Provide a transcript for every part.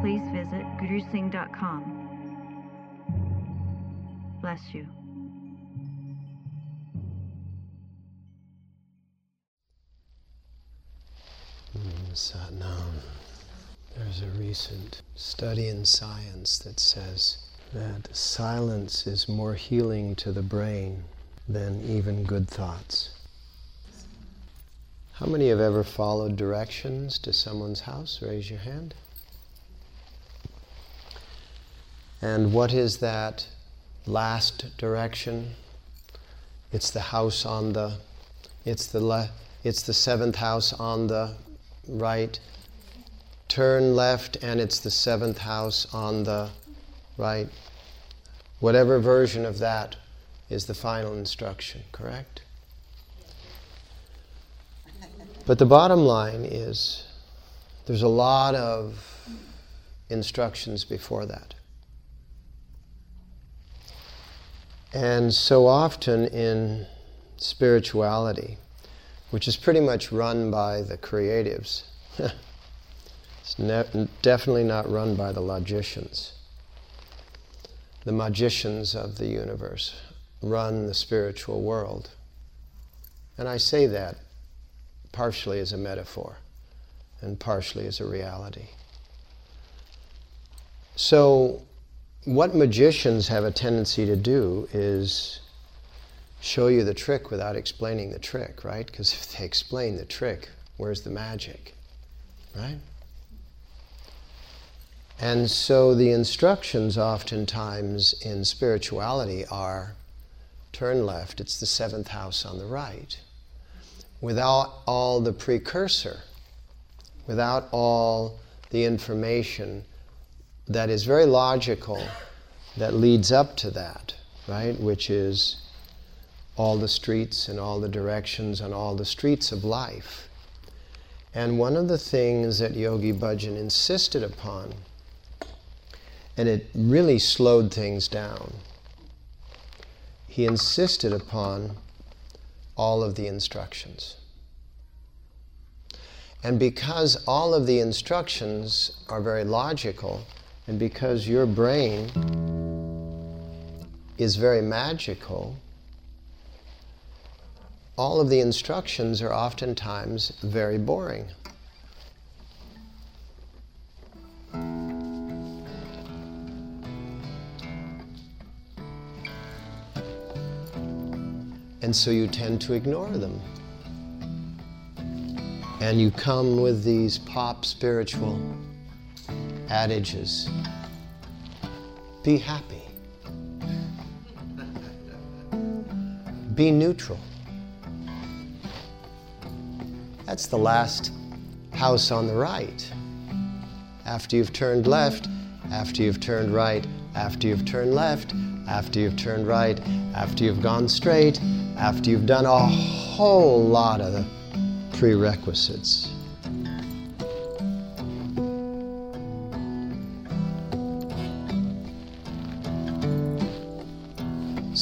please visit gurusingh.com. Bless you. Satnam. There's a recent study in science that says that silence is more healing to the brain than even good thoughts. How many have ever followed directions to someone's house? Raise your hand. And what is that last direction? It's the house on the it's the le, it's the seventh house on the right. Turn left and it's the seventh house on the right. Whatever version of that is the final instruction, correct? But the bottom line is there's a lot of instructions before that. And so often in spirituality, which is pretty much run by the creatives, it's ne- definitely not run by the logicians. The magicians of the universe run the spiritual world. And I say that partially as a metaphor and partially as a reality. So, what magicians have a tendency to do is show you the trick without explaining the trick, right? Because if they explain the trick, where's the magic, right? And so the instructions oftentimes in spirituality are turn left, it's the seventh house on the right. Without all the precursor, without all the information that is very logical that leads up to that, right? Which is all the streets and all the directions and all the streets of life. And one of the things that Yogi Bhajan insisted upon, and it really slowed things down, he insisted upon all of the instructions. And because all of the instructions are very logical, and because your brain is very magical, all of the instructions are oftentimes very boring. And so you tend to ignore them. And you come with these pop spiritual adages. Be happy. Be neutral. That's the last house on the right. After you've turned left, after you've turned right, after you've turned left, after you've turned right, after you've gone straight, after you've done a whole lot of prerequisites.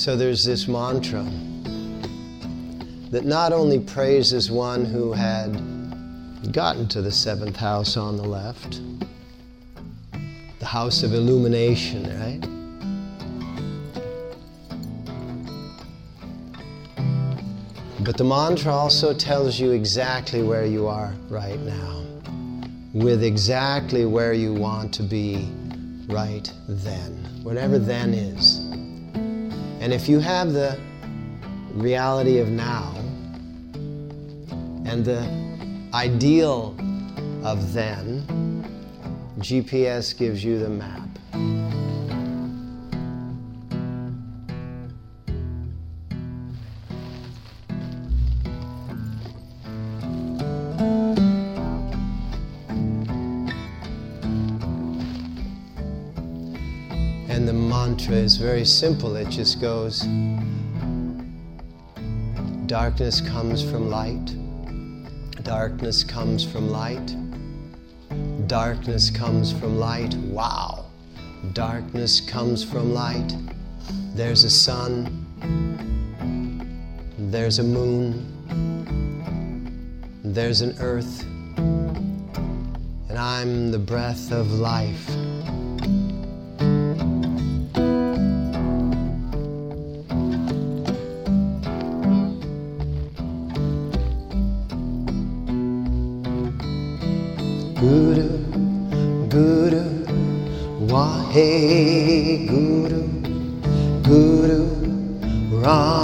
So there's this mantra that not only praises one who had gotten to the seventh house on the left, the house of illumination, right? But the mantra also tells you exactly where you are right now, with exactly where you want to be right then, whatever then is. And if you have the reality of now and the ideal of then, GPS gives you the map. Very simple. It just goes Darkness comes from light. Darkness comes from light. Darkness comes from light. Wow. Darkness comes from light. There's a sun. There's a moon. There's an earth. And I'm the breath of life. Guru, Guru, Wahe Guru, Guru, Ram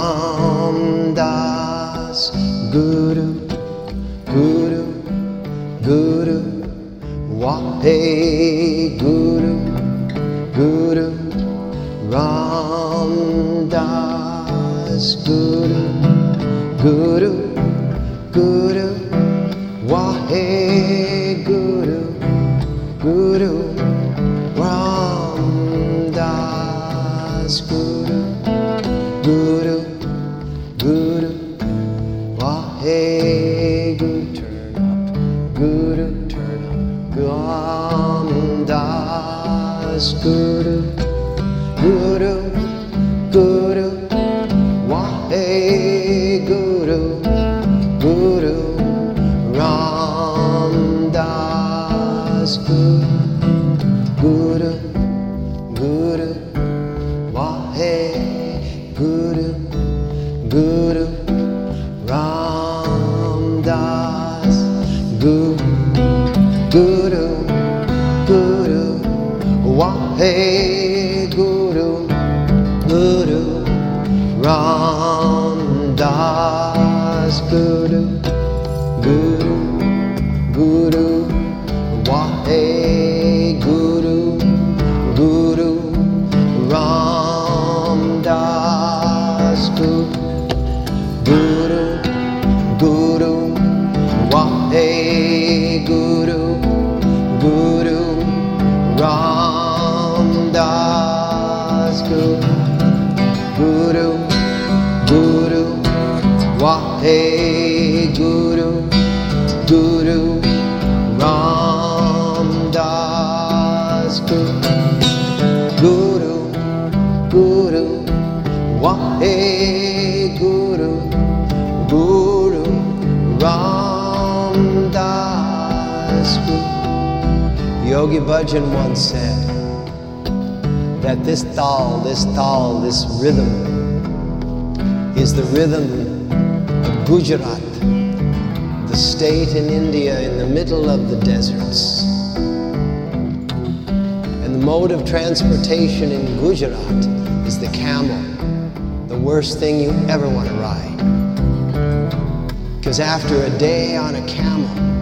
Wahe Yogi Bhajan once said that this tal, this tal, this rhythm is the rhythm of Gujarat, the state in India in the middle of the deserts. And the mode of transportation in Gujarat is the camel, the worst thing you ever want to ride. Because after a day on a camel,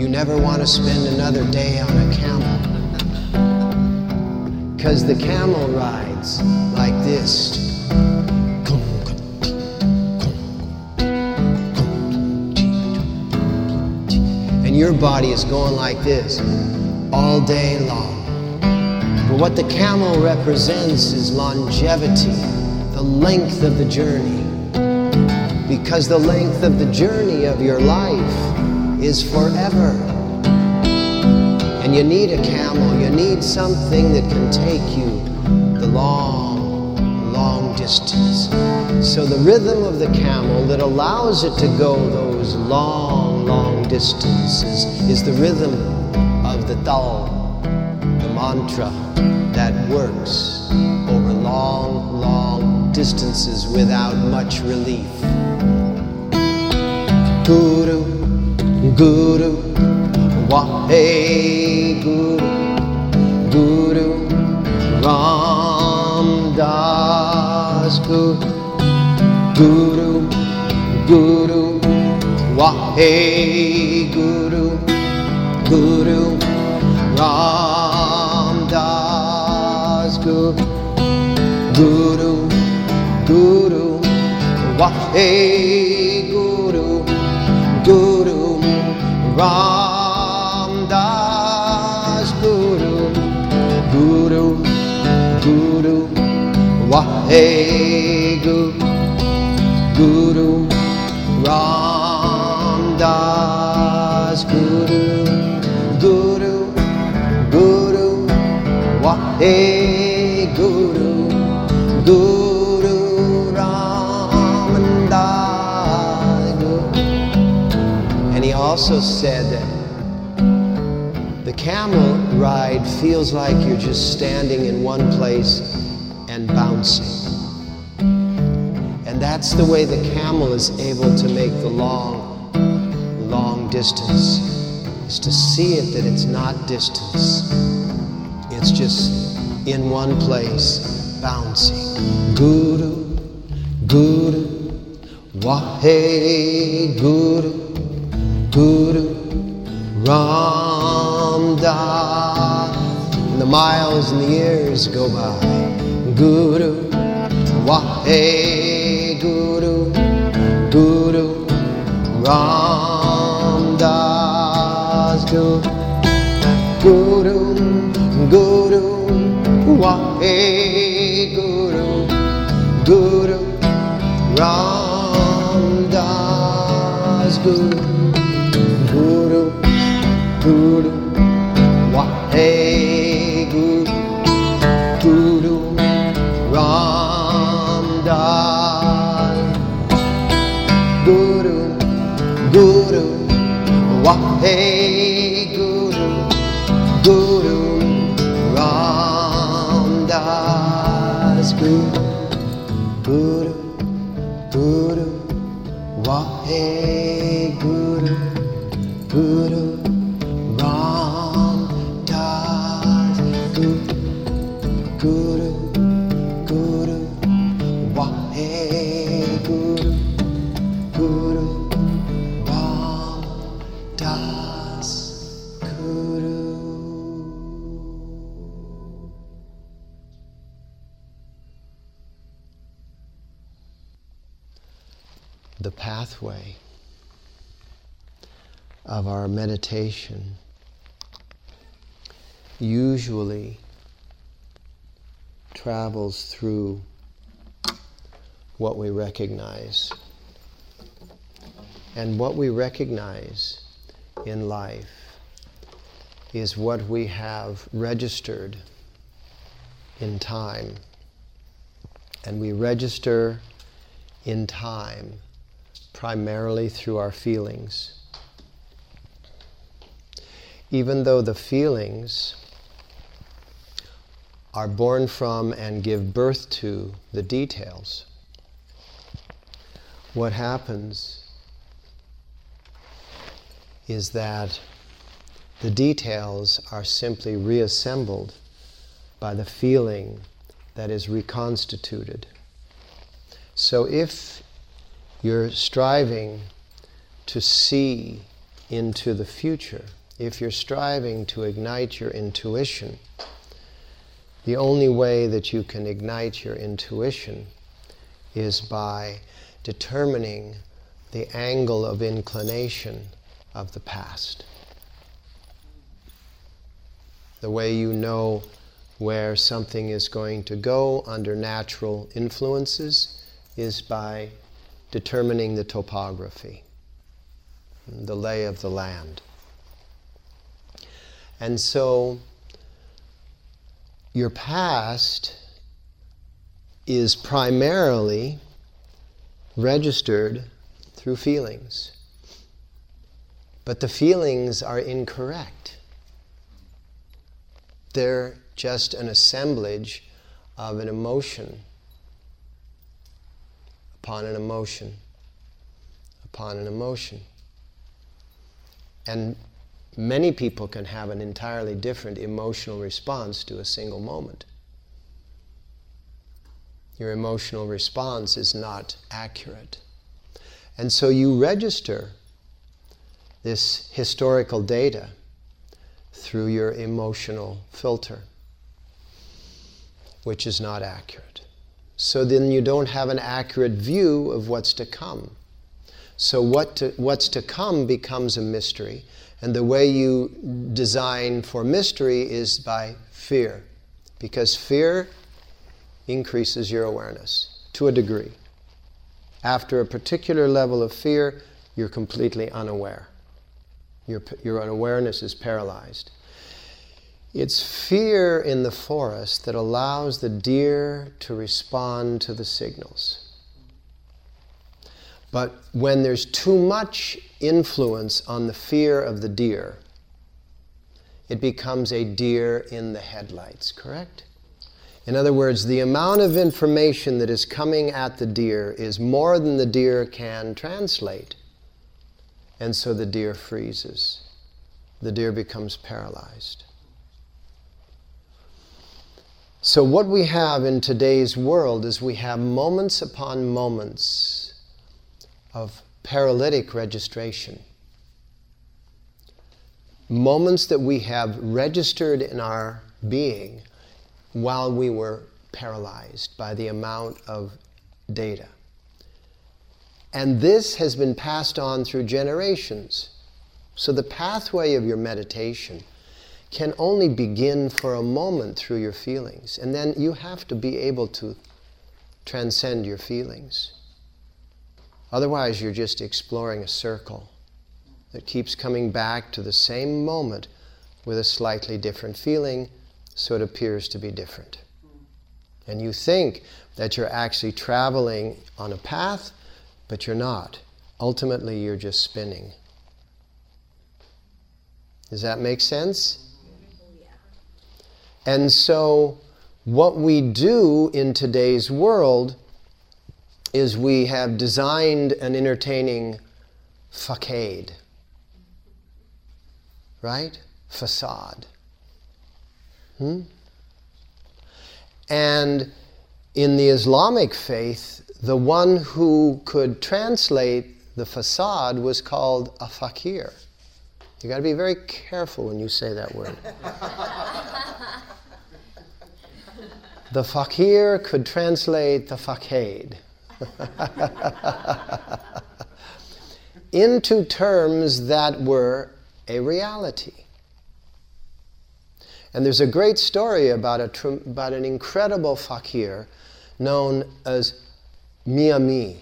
you never want to spend another day on a camel. Because the camel rides like this. And your body is going like this all day long. But what the camel represents is longevity, the length of the journey. Because the length of the journey of your life is forever. And you need a camel, you need something that can take you the long, long distance. So the rhythm of the camel that allows it to go those long, long distances is the rhythm of the tal, the mantra that works over long, long distances without much relief. Guru, Guru, Wahe Guru, Guru, Ram Das Guru, Guru, Guru, Wahe Guru, Guru, Ram Das Guru, Guru, Guru, Wahe Ram Das Guru, Guru, Guru, Waheguru, Guru Ram. Feels like you're just standing in one place and bouncing. And that's the way the camel is able to make the long, long distance, is to see it that it's not distance. It's just in one place, bouncing. Guru, Guru, Wahe Guru, Guru, Ram miles and the years go by. Guru, Wahe Guru, Guru, Ram Das Guru, Guru, Guru, Wahe Guru, Guru, Ram Das Guru, meditation usually travels through what we recognize. And what we recognize in life is what we have registered in time. And we register in time primarily through our feelings. Even though the feelings are born from and give birth to the details, what happens is that the details are simply reassembled by the feeling that is reconstituted. So if you're striving to see into the future, if you're striving to ignite your intuition, the only way that you can ignite your intuition is by determining the angle of inclination of the past. The way you know where something is going to go under natural influences is by determining the topography, the lay of the land. And so your past is primarily registered through feelings. But the feelings are incorrect. They're just an assemblage of an emotion upon an emotion upon an emotion. And many people can have an entirely different emotional response to a single moment. Your emotional response is not accurate. And so you register this historical data through your emotional filter, which is not accurate. So then you don't have an accurate view of what's to come. So what to, what's to come becomes a mystery. And the way you design for mystery is by fear. Because fear increases your awareness to a degree. After a particular level of fear, you're completely unaware. Your, your awareness is paralyzed. It's fear in the forest that allows the deer to respond to the signals. But when there's too much influence on the fear of the deer, it becomes a deer in the headlights, correct? In other words, the amount of information that is coming at the deer is more than the deer can translate. And so the deer freezes. The deer becomes paralyzed. So, what we have in today's world is we have moments upon moments of paralytic registration. Moments that we have registered in our being while we were paralyzed by the amount of data. And this has been passed on through generations. So the pathway of your meditation can only begin for a moment through your feelings. And then you have to be able to transcend your feelings. Otherwise, you're just exploring a circle that keeps coming back to the same moment with a slightly different feeling, so it appears to be different. And you think that you're actually traveling on a path, but you're not. Ultimately, you're just spinning. Does that make sense? And so, what we do in today's world is we have designed an entertaining facade, right? Facade. Hmm? And in the Islamic faith, the one who could translate the facade was called a fakir. You got to be very careful when you say that word. the fakir could translate the facade into terms that were a reality. And there's a great story about, a, about an incredible fakir known as Mia Mi,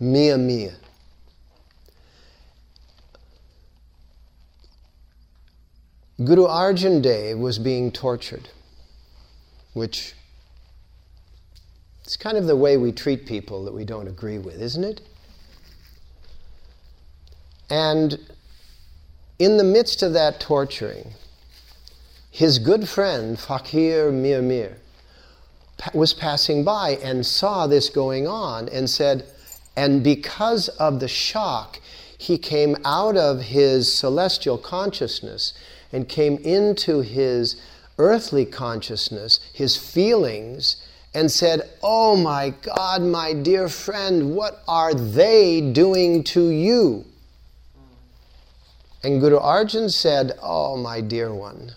Mian Mir. Guru Arjan Dev was being tortured, which it's kind of the way we treat people that we don't agree with, isn't it? And in the midst of that torturing, his good friend, Fakir Mian Mir, was passing by and saw this going on and said, and because of the shock, he came out of his celestial consciousness and came into his earthly consciousness, his feelings, and said, Oh my God, my dear friend, what are they doing to you? And Guru Arjan said, Oh, my dear one,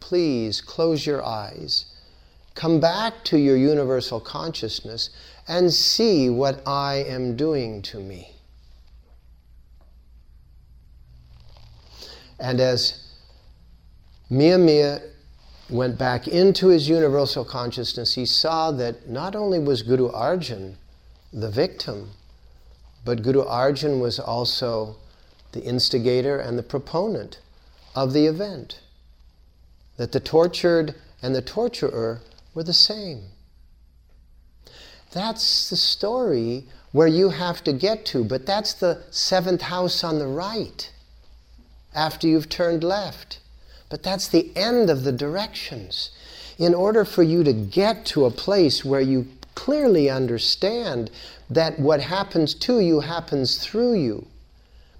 please close your eyes. Come back to your universal consciousness and see what I am doing to me. And as Mian Mir went back into his universal consciousness, he saw that not only was Guru Arjan the victim, but Guru Arjan was also the instigator and the proponent of the event. That the tortured and the torturer were the same. That's the story where you have to get to, but that's the seventh house on the right after you've turned left. But that's the end of the directions. In order for you to get to a place where you clearly understand that what happens to you happens through you.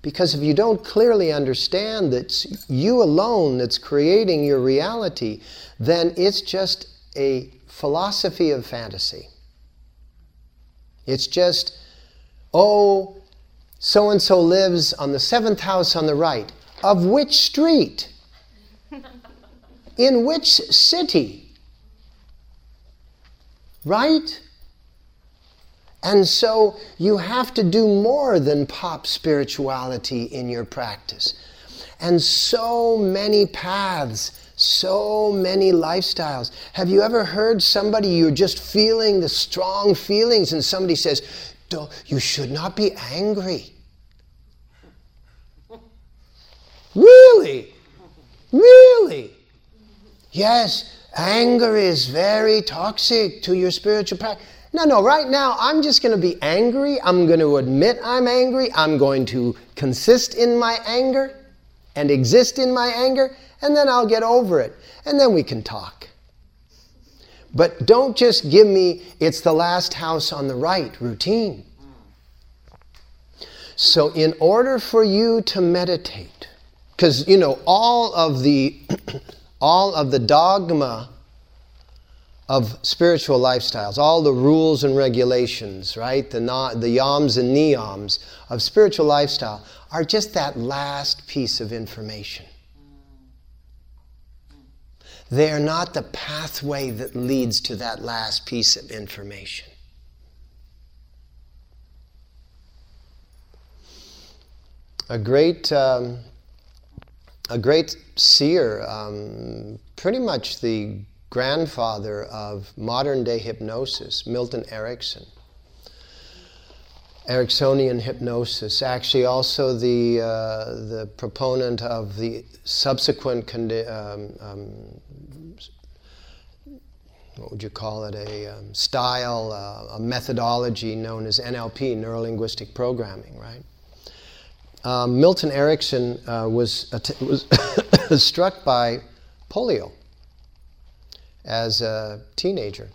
Because if you don't clearly understand that it's you alone that's creating your reality, then it's just a philosophy of fantasy. It's just, oh, so and so lives on the seventh house on the right. Of which street? In which city? Right? And so you have to do more than pop spirituality in your practice. And so many paths So many lifestyles. Have you ever heard somebody, you're just feeling the strong feelings, and somebody says, You should not be angry? Really? Really? Yes, anger is very toxic to your spiritual practice. No, no, right now I'm just going to be angry. I'm going to admit I'm angry. I'm going to consist in my anger and exist in my anger, and then I'll get over it. And then we can talk. But don't just give me, it's the last house on the right routine. So, in order for you to meditate, because you know all of the all of the dogma of spiritual lifestyles, all the rules and regulations, right? The, the yams and niyams of spiritual lifestyle are just that last piece of information. They are not the pathway that leads to that last piece of information. A great um, a great seer, um, pretty much the grandfather of modern day hypnosis, Milton Erickson. Ericksonian hypnosis, actually also the, uh, the proponent of the subsequent, condi- um, um, what would you call it, a um, style, uh, a methodology known as NLP, Neuro Linguistic Programming, right? Um, Milton Erickson uh, was, was struck by polio as a teenager.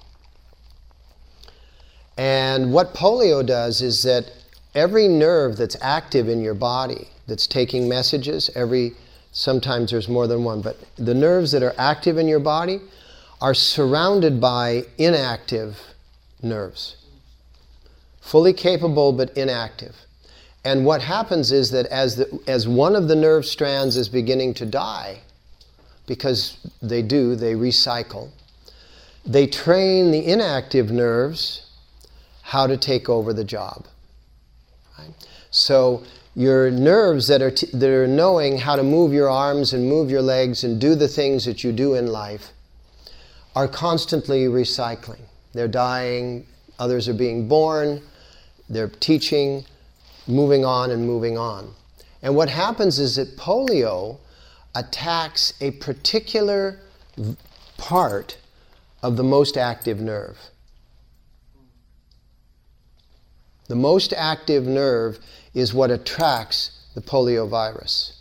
And what polio does is that every nerve that's active in your body, that's taking messages, every sometimes there's more than one, but the nerves that are active in your body are surrounded by inactive nerves. Fully capable but inactive. And what happens is that as, the, as one of the nerve strands is beginning to die, because they do, they recycle, they train the inactive nerves how to take over the job. Right? So your nerves that are, t- that are knowing how to move your arms and move your legs and do the things that you do in life are constantly recycling. They're dying, others are being born, they're teaching, moving on and moving on. And what happens is that polio attacks a particular part of the most active nerve. The most active nerve is what attracts the polio virus.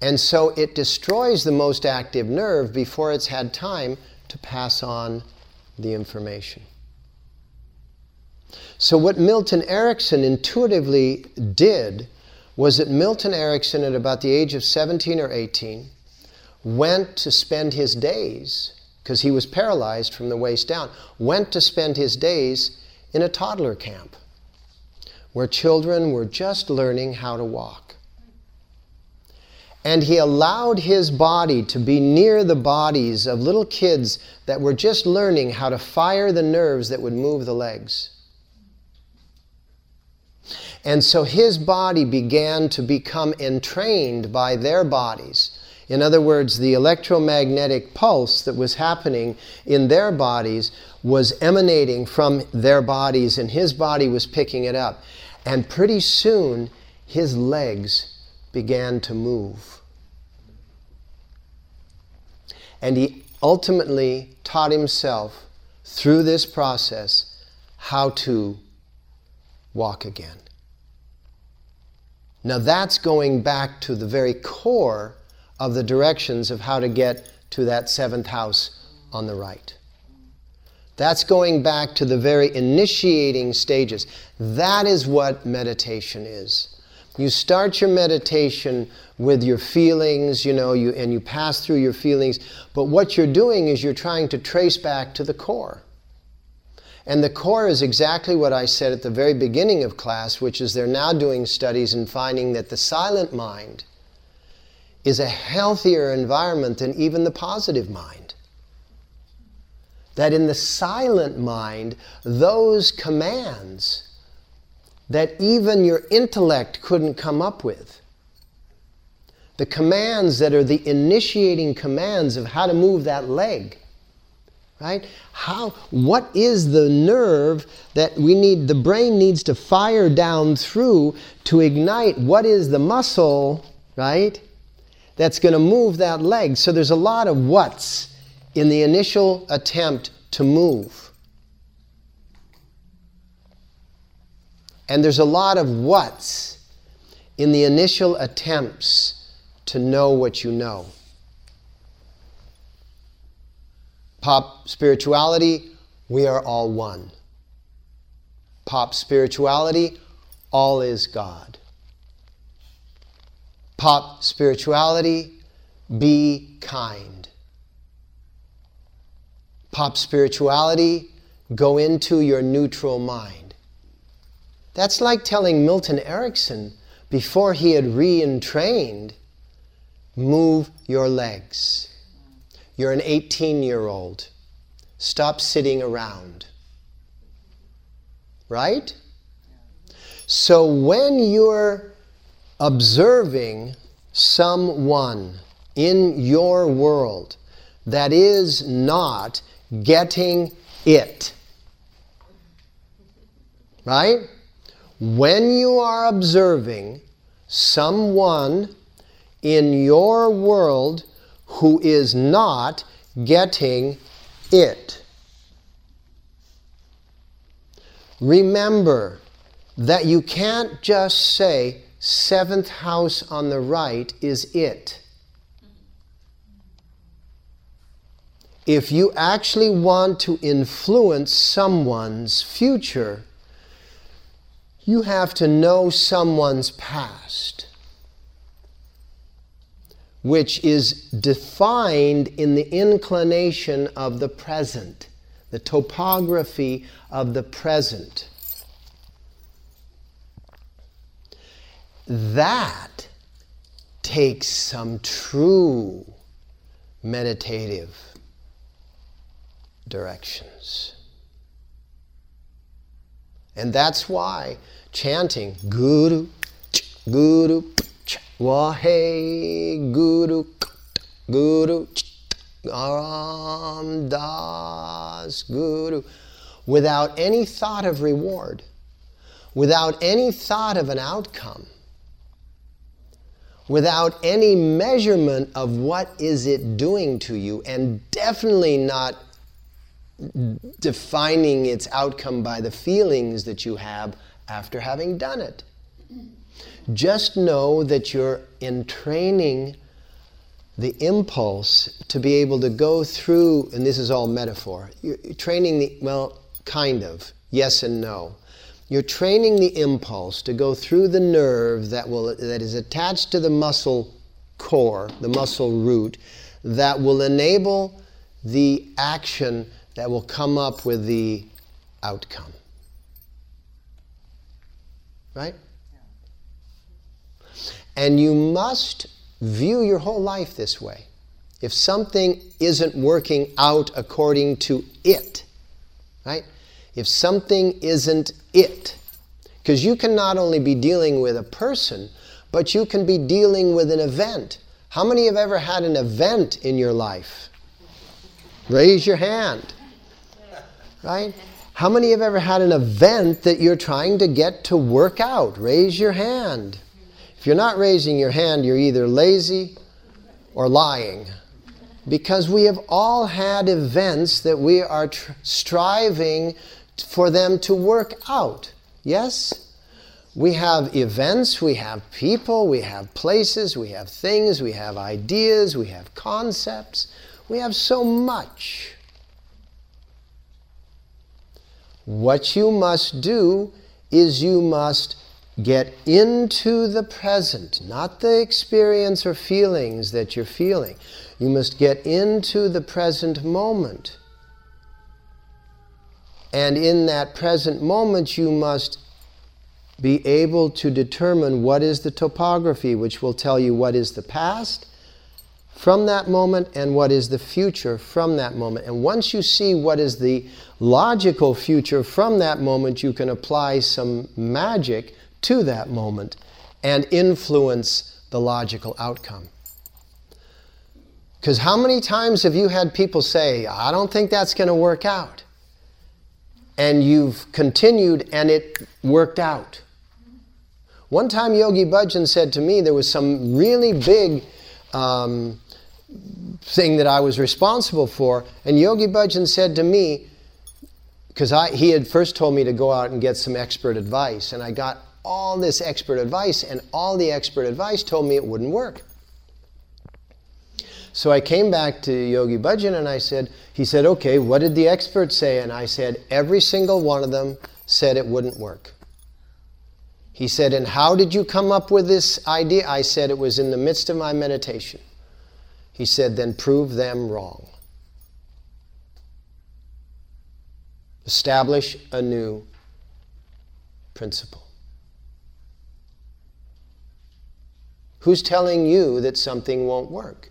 And so it destroys the most active nerve before it's had time to pass on the information. So, what Milton Erickson intuitively did was that Milton Erickson, at about the age of 17 or 18, went to spend his days, because he was paralyzed from the waist down, went to spend his days in a toddler camp where children were just learning how to walk. And he allowed his body to be near the bodies of little kids that were just learning how to fire the nerves that would move the legs. And so his body began to become entrained by their bodies. In other words, the electromagnetic pulse that was happening in their bodies was emanating from their bodies, and his body was picking it up. And pretty soon, his legs began to move. And he ultimately taught himself through this process how to walk again. Now that's going back to the very core of the directions of how to get to that seventh house on the right. That's going back to the very initiating stages. That is what meditation is. You start your meditation with your feelings, you know, you, and you pass through your feelings, but what you're doing is you're trying to trace back to the core. And the core is exactly what I said at the very beginning of class, which is they're now doing studies and finding that the silent mind is a healthier environment than even the positive mind. That in the silent mind, those commands that even your intellect couldn't come up with, the commands that are the initiating commands of how to move that leg. Right? How what is the nerve that we need the brain needs to fire down through to ignite what is the muscle, right? That's going to move that leg. So there's a lot of what's in the initial attempt to move. And there's a lot of what's in the initial attempts to know what you know. Pop spirituality, we are all one. Pop spirituality, all is God. Pop spirituality, be kind. Pop spirituality, go into your neutral mind. That's like telling Milton Erickson before he had re-entrained, move your legs. You're an 18 year old. Stop sitting around. Right? So when you're observing someone in your world that is not getting it, right? When you are observing someone in your world who is not getting it, remember that you can't just say, seventh house on the right is it. If you actually want to influence someone's future, you have to know someone's past, which is defined in the inclination of the present, the topography of the present. That takes some true meditative directions. And that's why chanting Guru, Guru, Wahe, Guru, Guru, Ram Das, Guru, without any thought of reward, without any thought of an outcome without any measurement of what is it doing to you and definitely not defining its outcome by the feelings that you have after having done it. Just know that you're entraining the impulse to be able to go through, and this is all metaphor, you're training the, well, kind of, yes and no. You're training the impulse to go through the nerve that, will, that is attached to the muscle core, the muscle root, that will enable the action that will come up with the outcome. Right? And you must view your whole life this way. If something isn't working out according to it, right? if something isn't it. Because you can not only be dealing with a person, but you can be dealing with an event. How many have ever had an event in your life? Raise your hand. Right? How many have ever had an event that you're trying to get to work out? Raise your hand. If you're not raising your hand, you're either lazy or lying. Because we have all had events that we are tr- striving for them to work out. Yes? We have events, we have people, we have places, we have things, we have ideas, we have concepts. We have so much. What you must do is you must get into the present, not the experience or feelings that you're feeling. You must get into the present moment. And in that present moment, you must be able to determine what is the topography, which will tell you what is the past from that moment and what is the future from that moment. And once you see what is the logical future from that moment, you can apply some magic to that moment and influence the logical outcome. Because how many times have you had people say, I don't think that's going to work out? And you've continued and it worked out. One time, Yogi Bhajan said to me there was some really big um, thing that I was responsible for, and Yogi Bhajan said to me, because he had first told me to go out and get some expert advice, and I got all this expert advice, and all the expert advice told me it wouldn't work. So I came back to Yogi Bhajan and I said, he said, okay, what did the experts say? And I said, every single one of them said it wouldn't work. He said, and how did you come up with this idea? I said, it was in the midst of my meditation. He said, then prove them wrong. Establish a new principle. Who's telling you that something won't work?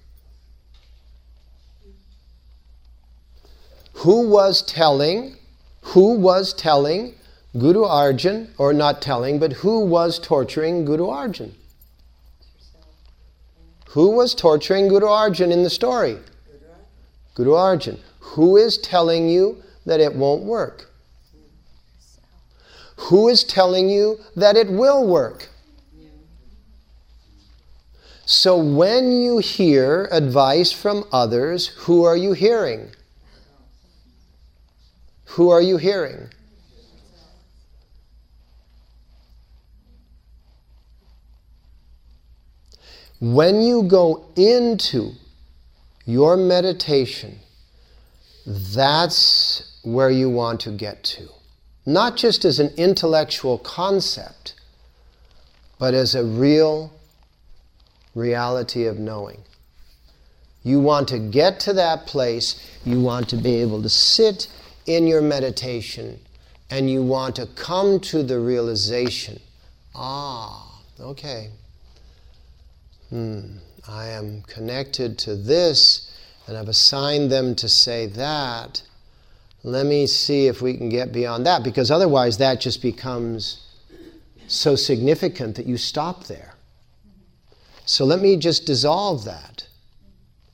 Who was telling, who was telling Guru Arjan, or not telling, but who was torturing Guru Arjan? Who was torturing Guru Arjan in the story? Guru Arjan. Who is telling you that it won't work? Who is telling you that it will work? So when you hear advice from others, who are you hearing? Who are you hearing? When you go into your meditation, that's where you want to get to. Not just as an intellectual concept, but as a real reality of knowing. You want to get to that place, you want to be able to sit in your meditation, and you want to come to the realization ah, okay, hmm, I am connected to this, and I've assigned them to say that. Let me see if we can get beyond that, because otherwise that just becomes so significant that you stop there. So let me just dissolve that.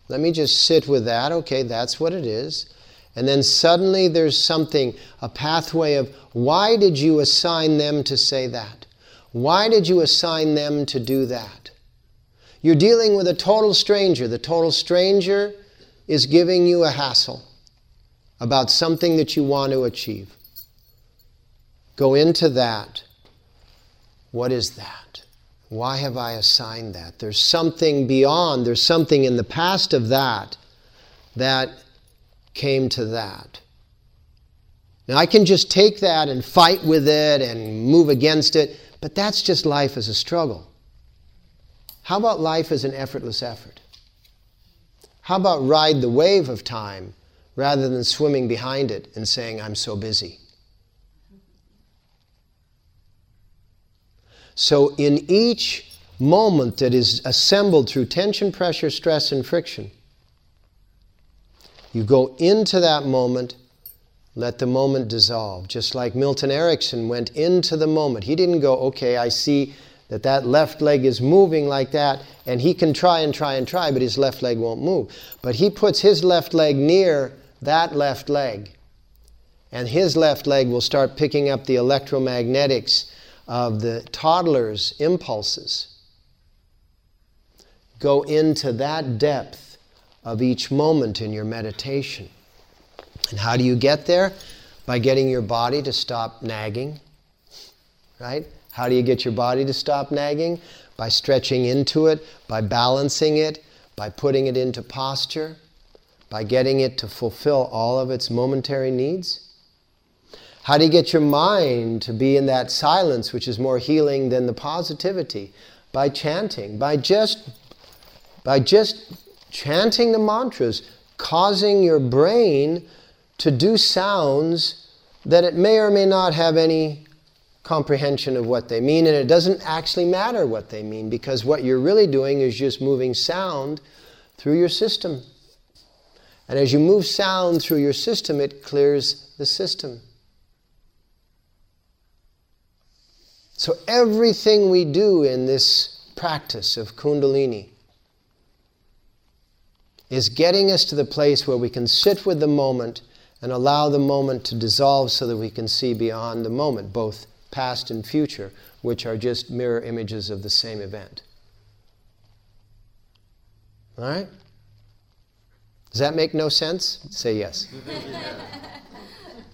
Let me just sit with that. Okay, that's what it is. And then suddenly there's something, a pathway of why did you assign them to say that? Why did you assign them to do that? You're dealing with a total stranger. The total stranger is giving you a hassle about something that you want to achieve. Go into that. What is that? Why have I assigned that? There's something beyond, there's something in the past of that that came to that. Now, I can just take that and fight with it and move against it, but that's just life as a struggle. How about life as an effortless effort? How about ride the wave of time rather than swimming behind it and saying, I'm so busy? So, in each moment that is assembled through tension, pressure, stress, and friction, you go into that moment, let the moment dissolve. Just like Milton Erickson went into the moment. He didn't go, okay, I see that that left leg is moving like that, and he can try and try and try, but his left leg won't move. But he puts his left leg near that left leg, and his left leg will start picking up the electromagnetics of the toddler's impulses. Go into that depth of each moment in your meditation. And how do you get there? By getting your body to stop nagging, right? How do you get your body to stop nagging? By stretching into it, by balancing it, by putting it into posture, by getting it to fulfill all of its momentary needs. How do you get your mind to be in that silence, which is more healing than the positivity? By chanting, by just, by just chanting the mantras, causing your brain to do sounds that it may or may not have any comprehension of what they mean, and it doesn't actually matter what they mean because what you're really doing is just moving sound through your system. And as you move sound through your system, it clears the system. So everything we do in this practice of Kundalini is getting us to the place where we can sit with the moment and allow the moment to dissolve so that we can see beyond the moment, both past and future, which are just mirror images of the same event. All right? Does that make no sense? Say yes.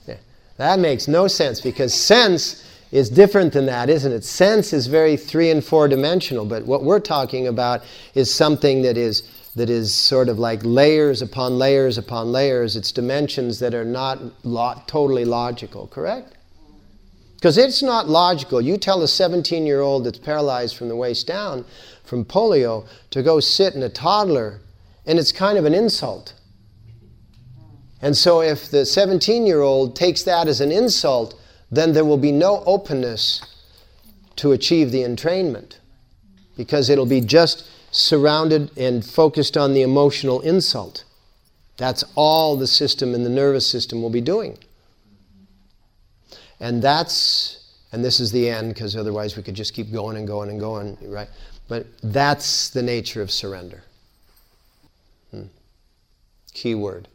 yeah. That makes no sense because sense is different than that, isn't it? Sense is very three and four dimensional, but what we're talking about is something that is that is sort of like layers upon layers upon layers. It's dimensions that are not lo- totally logical, correct? Because it's not logical. You tell a 17 year old that's paralyzed from the waist down from polio to go sit in a toddler, and it's kind of an insult. And so, if the 17 year old takes that as an insult, then there will be no openness to achieve the entrainment because it'll be just surrounded and focused on the emotional insult. That's all the system and the nervous system will be doing. And that's, and this is the end because otherwise we could just keep going and going and going, right? But that's the nature of surrender. Hmm. Key word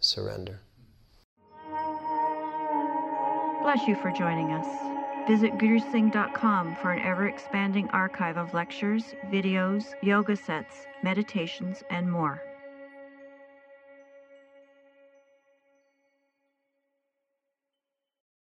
surrender. Bless you for joining us. Visit gurusingh.com for an ever expanding archive of lectures, videos, yoga sets, meditations, and more.